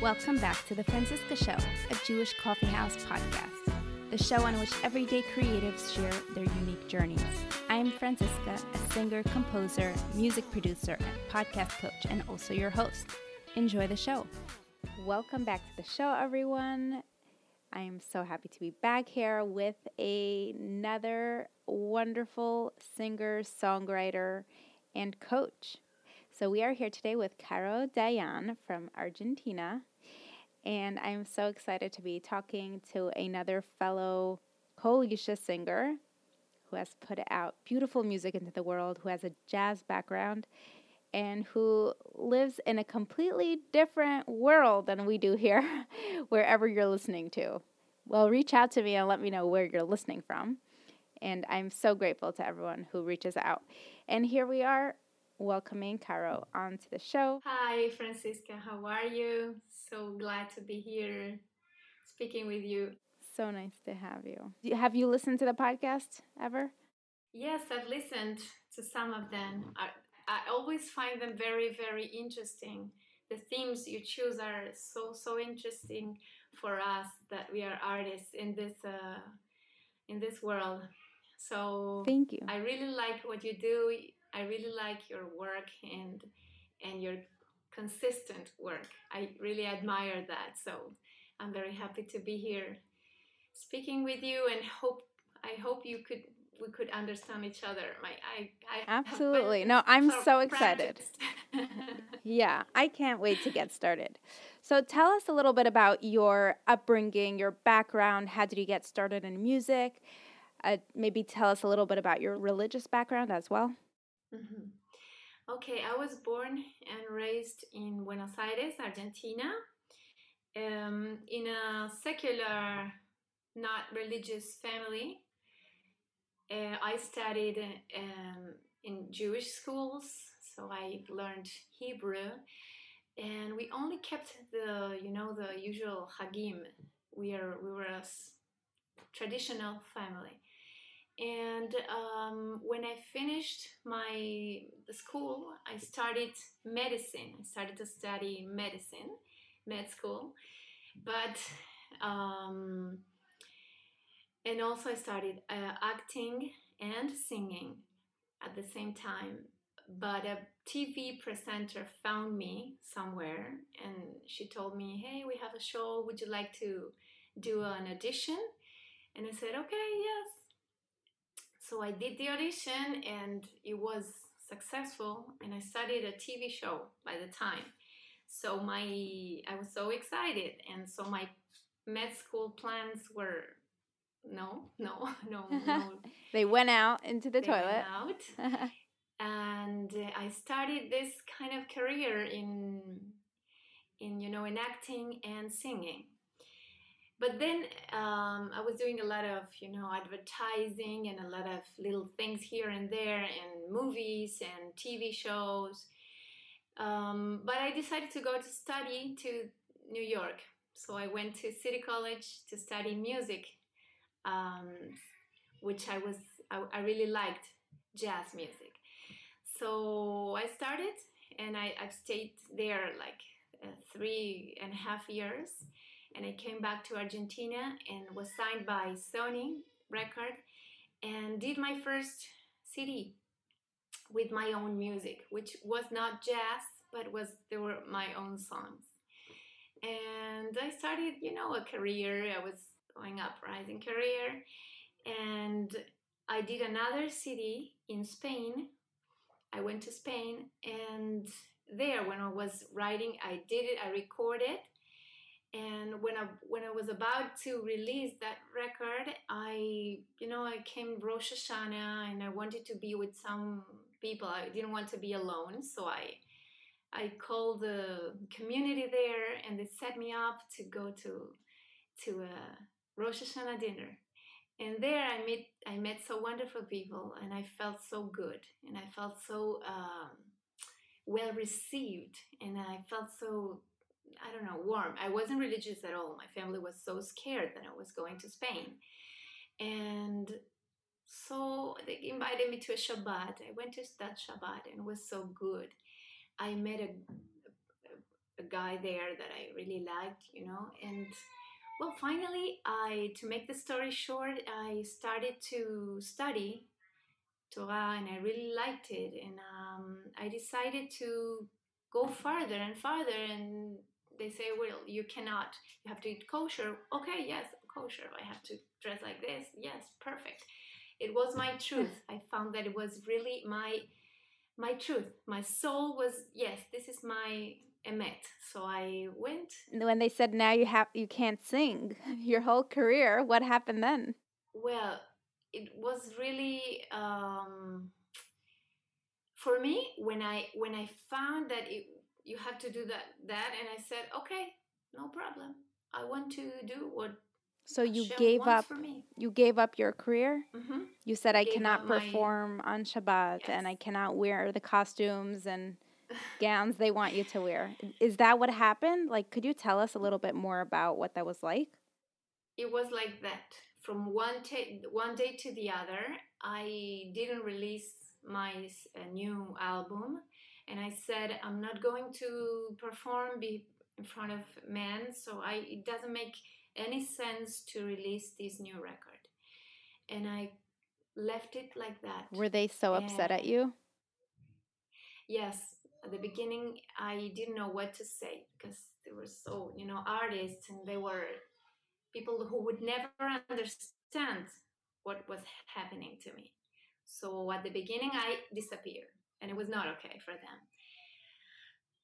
Welcome back to the Franciska Show, a Jewish coffeehouse podcast, the show on which everyday creatives share their unique journeys. I am Franciska, a singer, composer, music producer, and podcast coach, and also your host. Enjoy the show. Welcome back to the show, everyone. I am so happy to be back here with another wonderful singer, songwriter, and coach. So, we are here today with Caro Daian from Argentina. And I'm so excited to be talking to another fellow Kol Isha singer who has put out beautiful music into the world, who has a jazz background, and who lives in a completely different world than we do here, wherever you're listening to. Well, reach out to me and let me know where you're listening from. And I'm so grateful to everyone who reaches out. And here we are welcoming Caro onto the show. Hi, Franciska. How are you? So glad to be here speaking with you. So nice to have you. Have you listened to the podcast ever? Yes, I've listened to some of them. I, I always find them very, very interesting. The themes you choose are so, so interesting for us that we are artists in this uh, in this world. So thank you. I really like what you do. I really like your work and and your consistent work. I really admire that. So I'm very happy to be here speaking with you and hope I hope you could we could understand each other. My I, I Absolutely. No, I'm so excited. yeah, I can't wait to get started. So tell us a little bit about your upbringing, your background. How did you get started in music? Uh, maybe tell us a little bit about your religious background as well. Mm-hmm. Okay, I was born and raised in Buenos Aires, Argentina, um, in a secular, not religious family. Uh, I studied um, in Jewish schools, so I learned Hebrew, and we only kept the, you know, the usual Hagim. We are we were a traditional family and um, when I finished my school, I started medicine. I started to study medicine, med school, but um, and also I started uh, acting and singing at the same time. But a TV presenter found me somewhere, and she told me, "Hey, we have a show. Would you like to do an audition?" And I said, "Okay, yes." So I did the audition and it was successful and I studied a TV show by the time. So my I was so excited and so my med school plans were no, no, no, no. they went out into the they toilet. out. and uh, I started this kind of career in in you know in acting and singing but then um, I was doing a lot of, you know, advertising and a lot of little things here and there, and movies and TV shows. Um, but I decided to go to study to New York. So I went to City College to study music, um, which I was I, I, really liked jazz music. So I started, and I, I've stayed there like uh, three and a half years and I came back to Argentina and was signed by Sony Record and did my first CD with my own music, which was not jazz, but was there were my own songs. And I started, you know, a career. I was going up, rising career, and I did another CD in Spain. I went to Spain, and there, when I was writing, I did it. I recorded and when I when I was about to release that record, I you know I came Rosh Hashanah and I wanted to be with some people. I didn't want to be alone, so I I called the community there, and they set me up to go to to a Rosh Hashanah dinner. And there I met I met so wonderful people, and I felt so good, and I felt so um, well received, and I felt so I don't know warm. I wasn't religious at all. My family was so scared that I was going to Spain, and so they invited me to a Shabbat. I went to that Shabbat, and it was so good. I met a, a, a guy there that I really liked, you know, and well, finally, I to make the story short, I started to study Torah, and I really liked it, and um, I decided to go farther and farther. And they say, well, you cannot. You have to eat kosher. Okay, yes, kosher. I have to dress like this. Yes, perfect. It was my truth. I found that it was really my my truth. My soul was yes, this is my emet. So I went. When they said now you have you can't sing your whole career, what happened then? Well, it was really um, for me when I when I found that it, you have to do that that, and I said, okay, no problem. I want to do what so you gave up. You gave up your career. Mm-hmm. You said I cannot perform my... on Shabbat, yes. and I cannot wear the costumes and gowns they want you to wear. Is that what happened? Like, could you tell us a little bit more about what that was like? It was like that. From one t- one day to the other, I didn't release my uh, new album, and I said I'm not going to perform be in front of men. So I it doesn't make any sense to release this new record. And I left it like that. Were they so and upset at you? Yes. At the beginning, I didn't know what to say because they were so, you know, artists and they were people who would never understand what was happening to me. So at the beginning, I disappeared was not okay for them.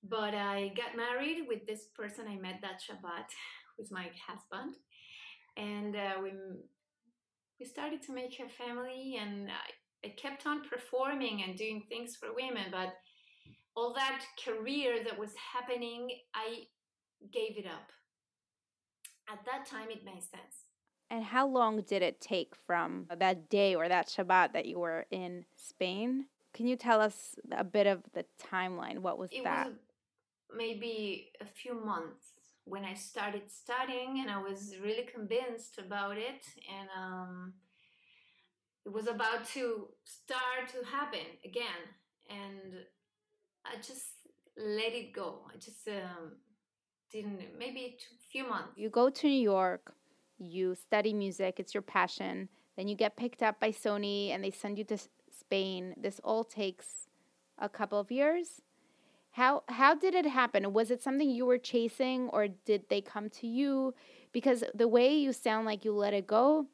But I got married with this person I met that Shabbat with my husband, and uh, we we started to make a family, and I, I kept on performing and doing things for women, but all that career that was happening, I gave it up. At that time, it made sense. And how long did it take from that day or that Shabbat that you were in Spain? Can you tell us a bit of the timeline? What was it that? Was maybe a few months when I started studying and I was really convinced about it and um, it was about to start to happen again and I just let it go. I just um, didn't maybe a few months. You go to New York, you study music, it's your passion. Then you get picked up by Sony and they send you to Spain. This all takes a couple of years. How how did it happen? Was it something you were chasing or did they come to you? Because the way you sound like you let it go,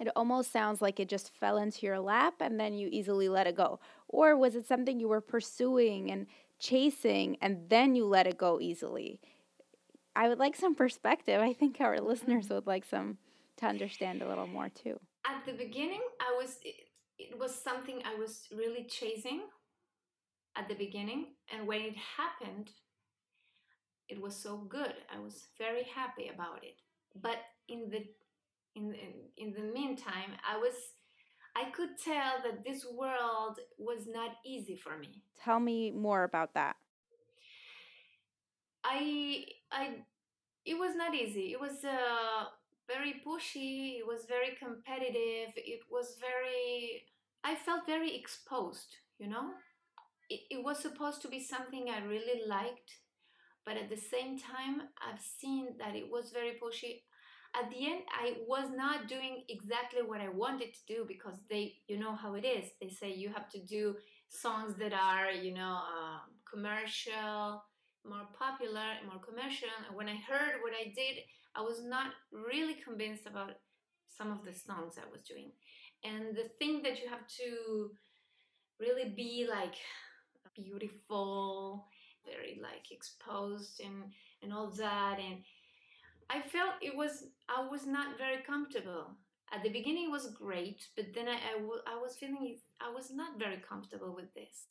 it almost sounds like it just fell into your lap and then you easily let it go. Or was it something you were pursuing and chasing and then you let it go easily? I would like some perspective. I think our listeners mm-hmm. would like some to understand a little more too. At the beginning, I was it, was something I was really chasing at the beginning and when it happened it was so good. I was very happy about it. But in the in, in, in the meantime i was i could tell that this world was not easy for me. Tell me more about that. I i it was not easy. It was uh very pushy. It was very competitive. It was very i felt very exposed you know it, it was supposed to be something I really liked, but at the same time, I've seen that it was very pushy. At the end, I was not doing exactly what I wanted to do because they, you know how it is. They say you have to do songs that are, you know, um, commercial, more popular, more commercial. And when I heard what I did, I was not really convinced about some of the songs I was doing. And the thing that you have to really be like beautiful, very like exposed and and all that and I felt it was I was not very comfortable. At the beginning it was great, but then I, I, w- I was feeling I was not very comfortable with this.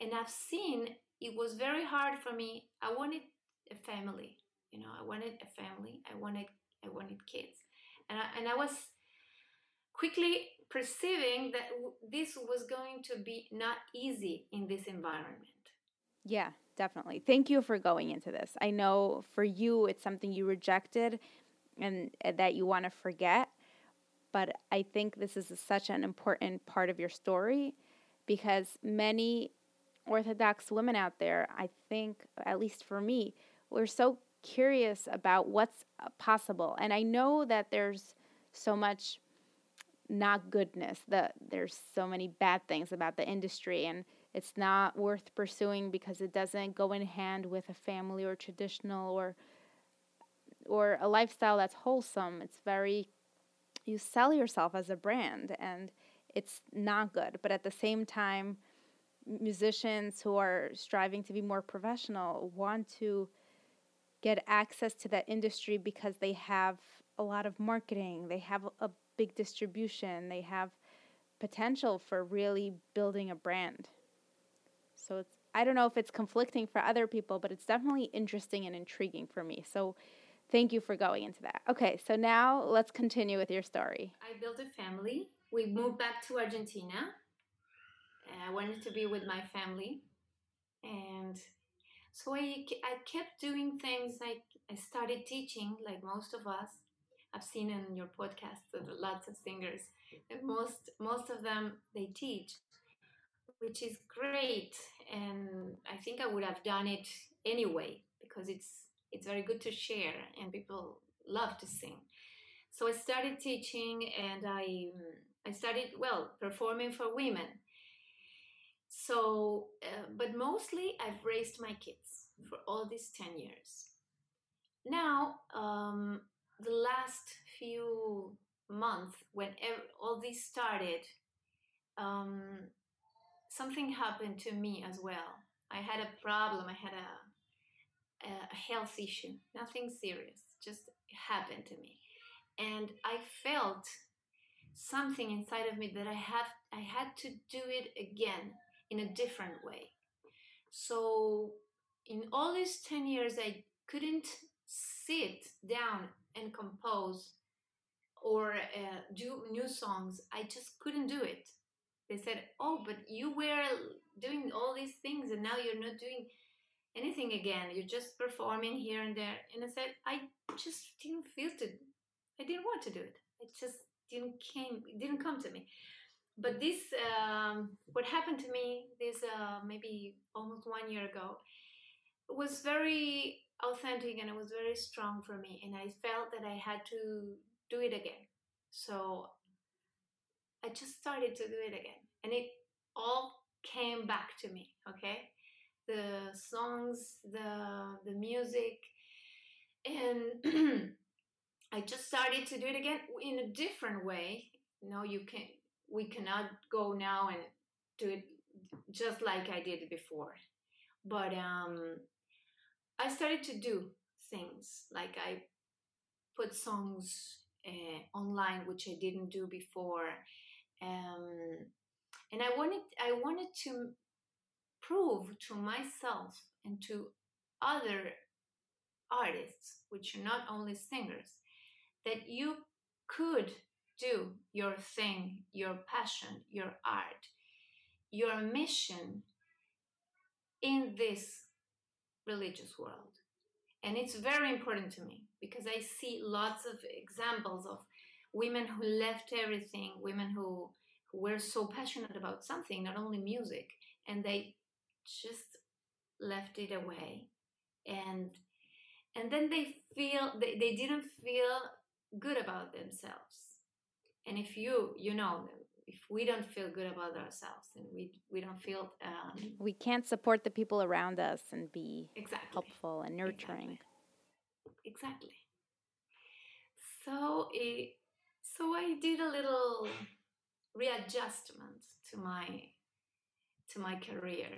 And I've seen it was very hard for me. I wanted a family, you know, I wanted a family. I wanted I wanted kids, and I, and I was quickly perceiving that this was going to be not easy in this environment. Yeah, definitely. Thank you for going into this. I know for you, it's something you rejected and uh, that you want to forget. But I think this is such an important part of your story because many Orthodox women out there, I think, at least for me, we're so curious about what's uh, possible. And I know that there's so much not goodness. That there's so many bad things about the industry, and it's not worth pursuing because it doesn't go in hand with a family or traditional or or a lifestyle that's wholesome. It's very you sell yourself as a brand, and it's not good. But at the same time, musicians who are striving to be more professional want to get access to that industry because they have a lot of marketing, they have a big distribution, they have potential for really building a brand. So it's I don't know if it's conflicting for other people, but it's definitely interesting and intriguing for me. So thank you for going into that. Okay, so now let's continue with your story. I built a family. We moved back to Argentina. Uh, I wanted to be with my family. And so I, I kept doing things like I started teaching, like most of us. I've seen in your podcast lots of singers, and most most of them they teach, which is great. And I think I would have done it anyway because it's it's very good to share, and people love to sing. So I started teaching, and I I started well performing for women. So, uh, but mostly I've raised my kids for all these ten years. Now um, the last few months, when ev- all this started, um, something happened to me as well. I had a problem. I had a, a health issue. Nothing serious. Just happened to me, and I felt something inside of me that I have. I had to do it again in a different way. So in all these ten years, I couldn't sit down and compose or uh, do new songs. I just couldn't do it. They said, "Oh, but you were doing all these things, and now you're not doing anything again. You're just performing here and there." And I said, "I just didn't feel to. I didn't want to do it. It just didn't came. Didn't come to me." But this, um, what happened to me, this uh, maybe almost one year ago, was very authentic and it was very strong for me and i felt that i had to do it again. So i just started to do it again and it all came back to me okay? The songs the the music and i just started to do it again in a different way. No you can we cannot go now and do it just like i did before. But um I started to do things like I put songs uh, online, which I didn't do before, um, and I wanted I wanted to prove to myself and to other artists, which are not only singers, that you could do your thing, your passion, your art, your mission in this religious world. And it's very important to me because I see lots of examples of women who left everything, women who, who were so passionate about something, not only music, and they just left it away. And and then they feel they, they didn't feel good about themselves. And if you you know if we don't feel good about ourselves and we we don't feel um, we can't support the people around us and be exactly. helpful and nurturing exactly, exactly. so it, so i did a little readjustment to my to my career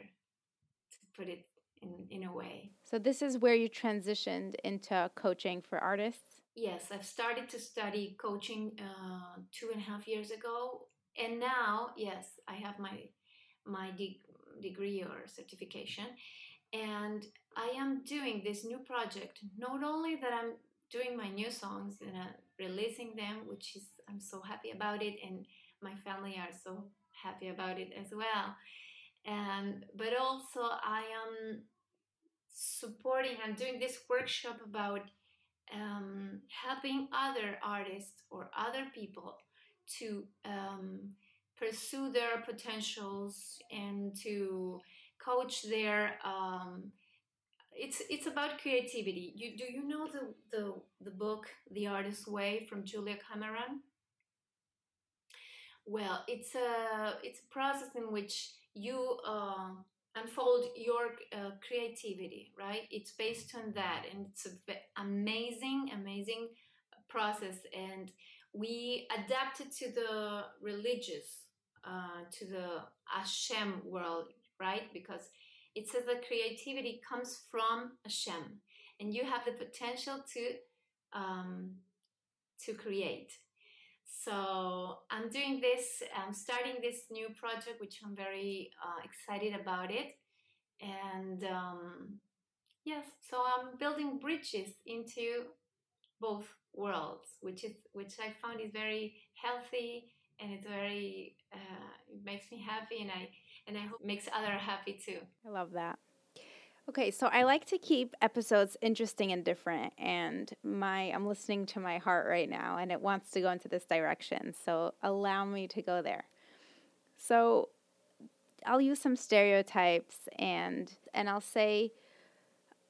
to put it in in a way so this is where you transitioned into coaching for artists yes i've started to study coaching uh, two and a half years ago and now yes i have my my de- degree or certification And I am doing this new project. Not only that I'm doing my new songs and uh, releasing them, which is I'm so happy about it, and my family are so happy about it as well. And but also I am supporting. I'm doing this workshop about um, helping other artists or other people to um, pursue their potentials and to coach their um, it's it's about creativity. You do you know the the, the book the artist's way from julia cameron? Well it's a it's a process in which you uh, unfold your uh, creativity right? It's based on that and it's an amazing amazing process and we adapted to the religious uh, to the Hashem world, right? Because it says that creativity comes from Hashem, and you have the potential to um, to create. So I'm doing this. I'm starting this new project, which I'm very uh, excited about it, and um, yes, so I'm building bridges into both worlds, which is which I found is very healthy and it's very uh, it makes me happy and I and I hope makes other happy too. I love that. Okay, so I like to keep episodes interesting and different and my I'm listening to my heart right now and it wants to go into this direction. So allow me to go there. So I'll use some stereotypes and and I'll say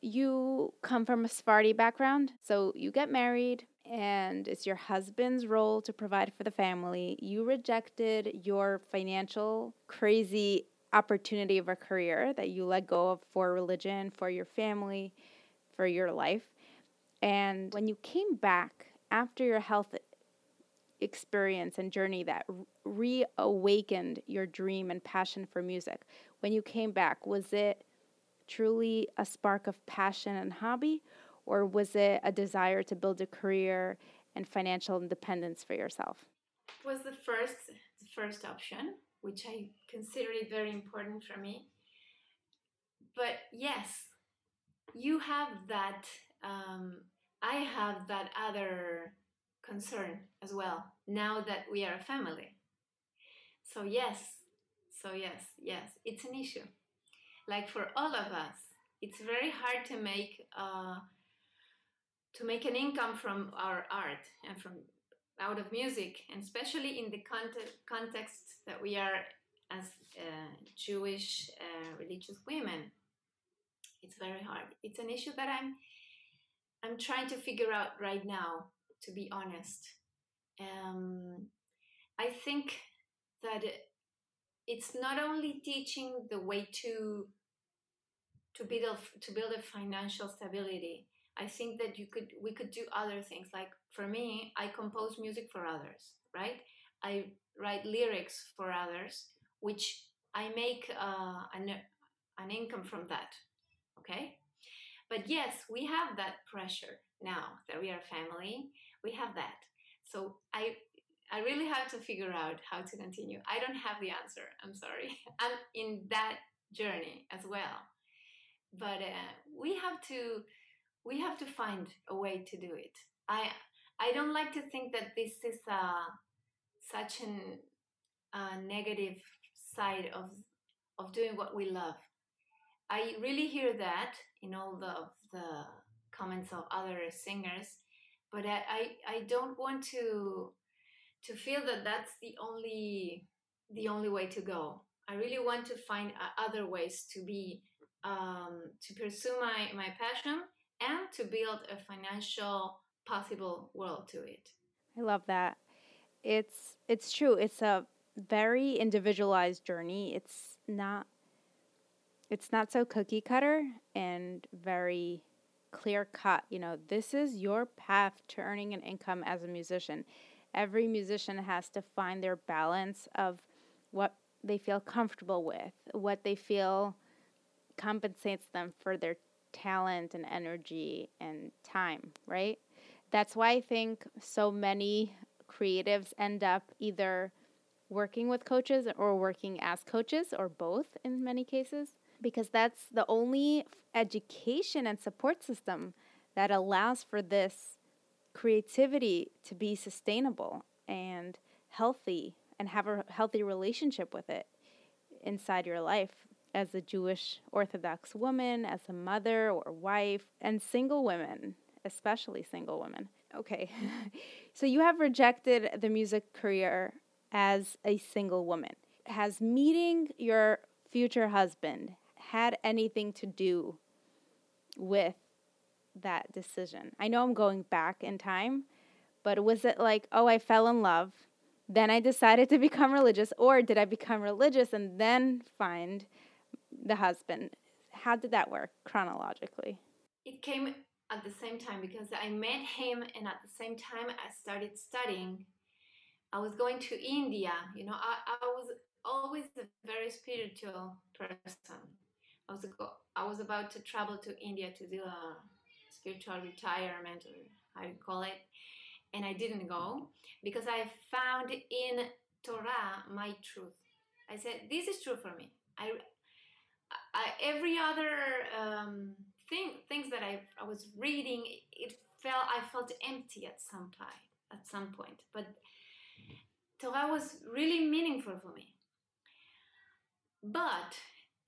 you come from a Sephardi background, so you get married, and it's your husband's role to provide for the family. You rejected your financial crazy opportunity of a career that you let go of for religion, for your family, for your life. And when you came back after your health experience and journey that reawakened your dream and passion for music, when you came back, was it truly a spark of passion and hobby, or was it a desire to build a career and financial independence for yourself? It was the first the first option, which I considered very important for me. But yes, you have that. Um, I have that other concern as well. Now that we are a family, so yes, so yes, yes, it's an issue like for all of us it's very hard to make uh, to make an income from our art and from out of music and especially in the context, that we are as uh, jewish uh, religious women it's very hard. It's an issue that i'm i'm trying to figure out right now to be honest. Um, i think that it's not only teaching the way to to build to build a financial stability i think that you could we could do other things like for me i compose music for others right i write lyrics for others which i make uh, an, an income from that okay but yes we have that pressure now that we are family we have that so i I really have to figure out how to continue. I don't have the answer. I'm sorry. I'm in that journey as well. But uh, we have to we have to find a way to do it. I I don't like to think that this is uh, such an, a negative side of of doing what we love. I really hear that in all the the comments of other singers, but I, I, I don't want to to feel that that's the only the only way to go. I really want to find uh, other ways to be um, to pursue my my passion and to build a financial possible world to it. I love that. It's it's true. It's a very individualized journey. It's not it's not so cookie cutter and very clear cut. You know, this is your path to earning an income as a musician every musician has to find their balance of what they feel comfortable with, what they feel compensates them for their talent and energy and time, right? That's why I think so many creatives end up either working with coaches or working as coaches or both in many cases because that's the only education and support system that allows for this creativity to be sustainable and healthy and have a healthy relationship with it inside your life as a Jewish Orthodox woman, as a mother or wife, and single women, especially single women. Okay. so you have rejected the music career as a single woman. Has meeting your future husband had anything to do with that decision? I know I'm going back in time, but was it like, oh, I fell in love, then I decided to become religious, or did I become religious and then find the husband? How did that work chronologically? It came at the same time because I met him, and at the same time, I started studying. I was going to India. You know, I, I was always a very spiritual person. I was I was about to travel to India to do a spiritual retirement, or how you call it, and I didn't go because I found in Torah my truth. I said, "This is true for me." I, I every other um, thing, things that I, I was reading, it felt I felt empty at some point. At some point, but Torah was really meaningful for me. But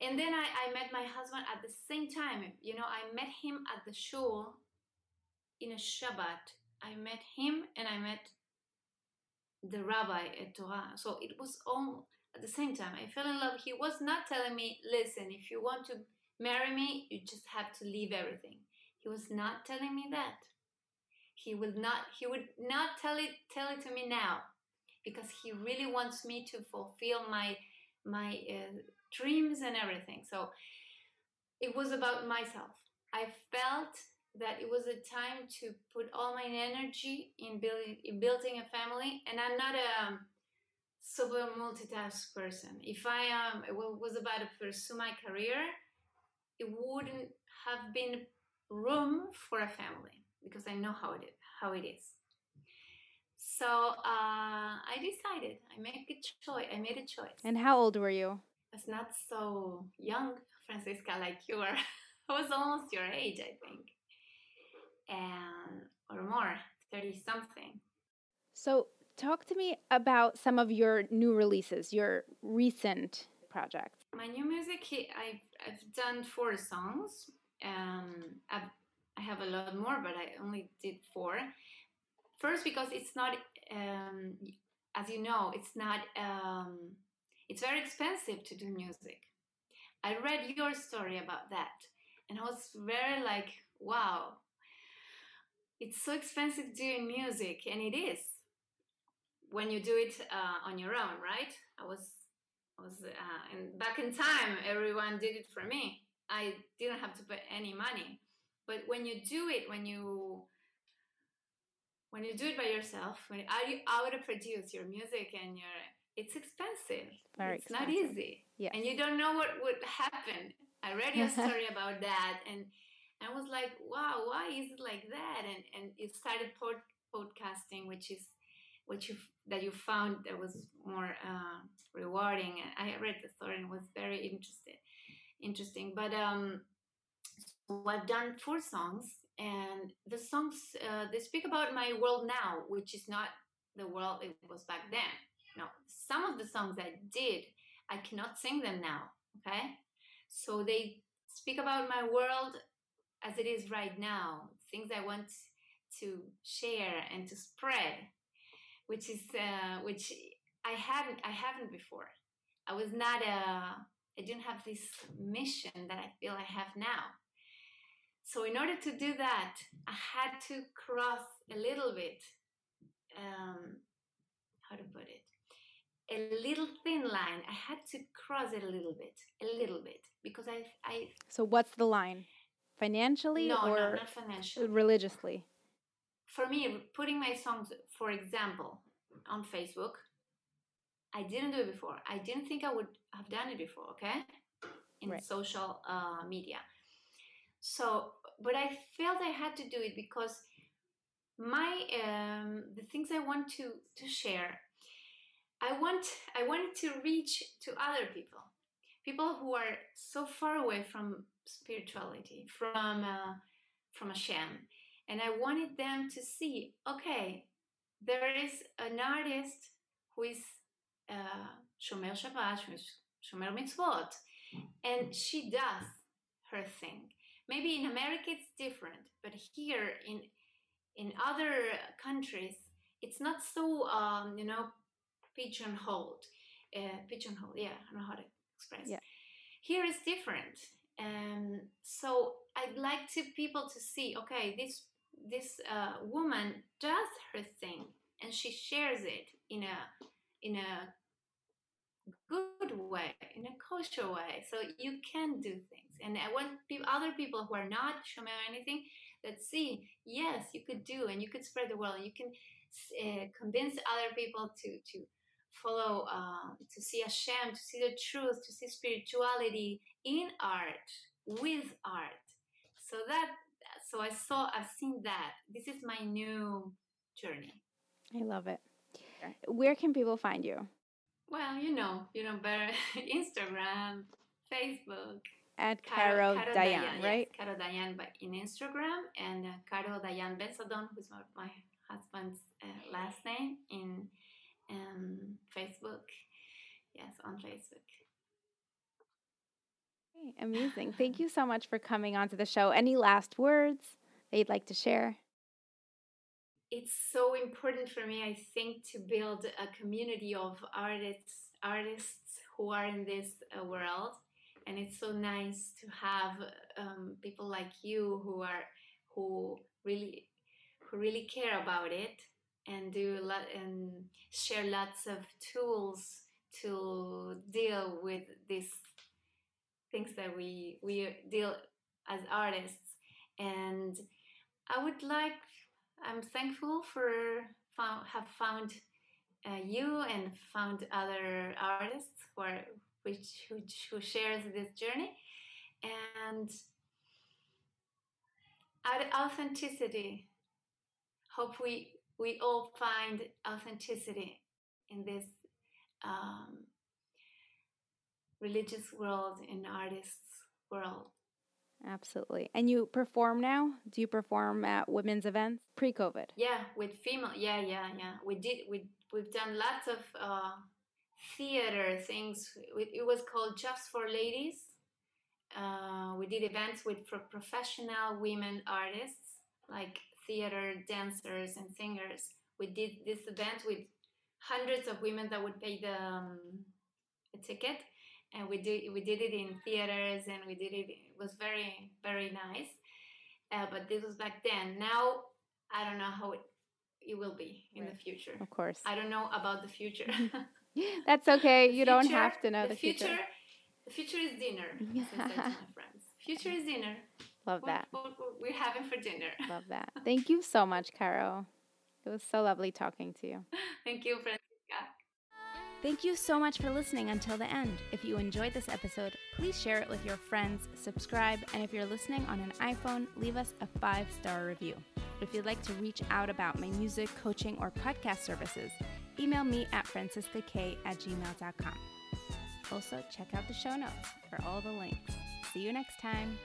and then I, I met my husband at the same time. You know, I met him at the shul in a Shabbat. I met him and I met the rabbi at Torah. So it was all at the same time. I fell in love. He was not telling me, listen, if you want to marry me, you just have to leave everything. He was not telling me that. He would not he would not tell it tell it to me now because he really wants me to fulfill my my uh, dreams and everything. So it was about myself. I felt that it was a time to put all my energy in building in building a family and i'm not a super multitask person if i um, was about to pursue my career it wouldn't have been room for a family because i know how it is how it is. So uh, i decided i made a choice i made a choice. And how old were you? I was not so young franciska like you are. I was almost your age i think. And or more, 30 something. So, talk to me about some of your new releases, your recent projects. My new music, I've, I've done four songs. Um, I've, I have a lot more, but I only did four. First, because it's not, um, as you know, it's not, um, it's very expensive to do music. I read your story about that, and I was very like, wow, it's so expensive doing music, and it is when you do it uh, on your own, right? I was, I was, uh, and back in time, everyone did it for me. I didn't have to put any money. But when you do it, when you when you do it by yourself, when are you auto produce your music and your it's expensive. Very it's expensive. not easy. Yeah. And you don't know what would happen. I read your story about that and I was like, wow, why is it like that? And and you started pod- podcasting, which is which you that you found that was more uh, rewarding. I read the story and was very interested, interesting. But um, so I've done four songs, and the songs uh, they speak about my world now, which is not the world it was back then. No, some of the songs I did, I cannot sing them now. Okay, so they speak about my world as it is right now, things I want to share and to spread, which is uh, which I haven't I haven't before. I was not a uh, didn't have this mission that I feel I have now. So in order to do that, I had to cross a little bit. Um, how to put it? A little thin line. I had to cross it a little bit, a little bit, because I I. So what's the line? financially no, or no, not financially. religiously? For me, putting my songs, for example, on Facebook, I didn't do it before. I didn't think I would have done it before, okay? In right. social uh, media. So, but I felt I had to do it because my um, the things I want to to share, I want I wanted to reach to other people people who are so far away from spirituality, from uh, from Hashem, and I wanted them to see, okay, there is an artist who is uh, Shomer Shabbat, Shomer Mitzvot, and she does her thing. Maybe in America it's different, but here in in other countries it's not so um, you know pigeonholed. Uh, pigeonhole, yeah, I don't know how to express. Yeah. Here is different, and so I'd like to people to see, okay, this this uh, woman does her thing and she shares it in a in a good way, in a kosher way. So you can do things. And I want people, other people who are not shomer anything that see, yes, you could do, and you could spread the word, and you can uh, convince other people to to follow, uh, to see Hashem, to see the truth, to see spirituality in art, with art. So that, so I saw, I've seen that. This is my new journey. I love it. Where can people find you? Well, you know, you know better Instagram, Facebook. At Caro, Caro Daian, Daian, right? Yes, Caro Daian but in Instagram and uh, Caro Daian Bensadon, who's my, my husband's uh, last name, in um, Facebook. Yes, on Facebook. Amazing. Thank you so much for coming onto the show. Any last words that you'd like to share? it's so important for me, I think, to build a community of artists, artists who are in this uh, world, and it's so nice to have um, people like you who are who really who really care about it and do a lot and share lots of tools to deal with these things that we we deal as artists. And i would like I'm thankful for found, have found uh, you and found other artists who are which who, who shares this journey. And authenticity. Hope we we all find authenticity in this um, religious world and artists world Absolutely. And you perform now? Do you perform at women's events pre-COVID? Yeah, with female. Yeah, yeah, yeah. We did. We we've done lots of uh, theater things. It was called Just for Ladies. Uh, we did events with pro- professional women artists, like theater dancers and singers. We did this event with hundreds of women that would pay the um, a ticket and we did we did it in theaters and we did it. It was very very nice. Uh, but this was back then. Now I don't know how it, it will be in right. the future. Of course, I don't know about the future. That's okay. you future, don't have to know the, the future. future. The future is dinner. my friends. Future is dinner. Love that. What, what, what we're having for dinner. Love that. Thank you so much, Caro. It was so lovely talking to you. Thank you, Franciska. Thank you so much for listening until the end. If you enjoyed this episode, please share it with your friends, subscribe, and if you're listening on an iPhone, leave us a five star review. If you'd like to reach out about my music, coaching, or podcast services, email me at franciskak at gmail.com. Also, check out the show notes for all the links. See you next time.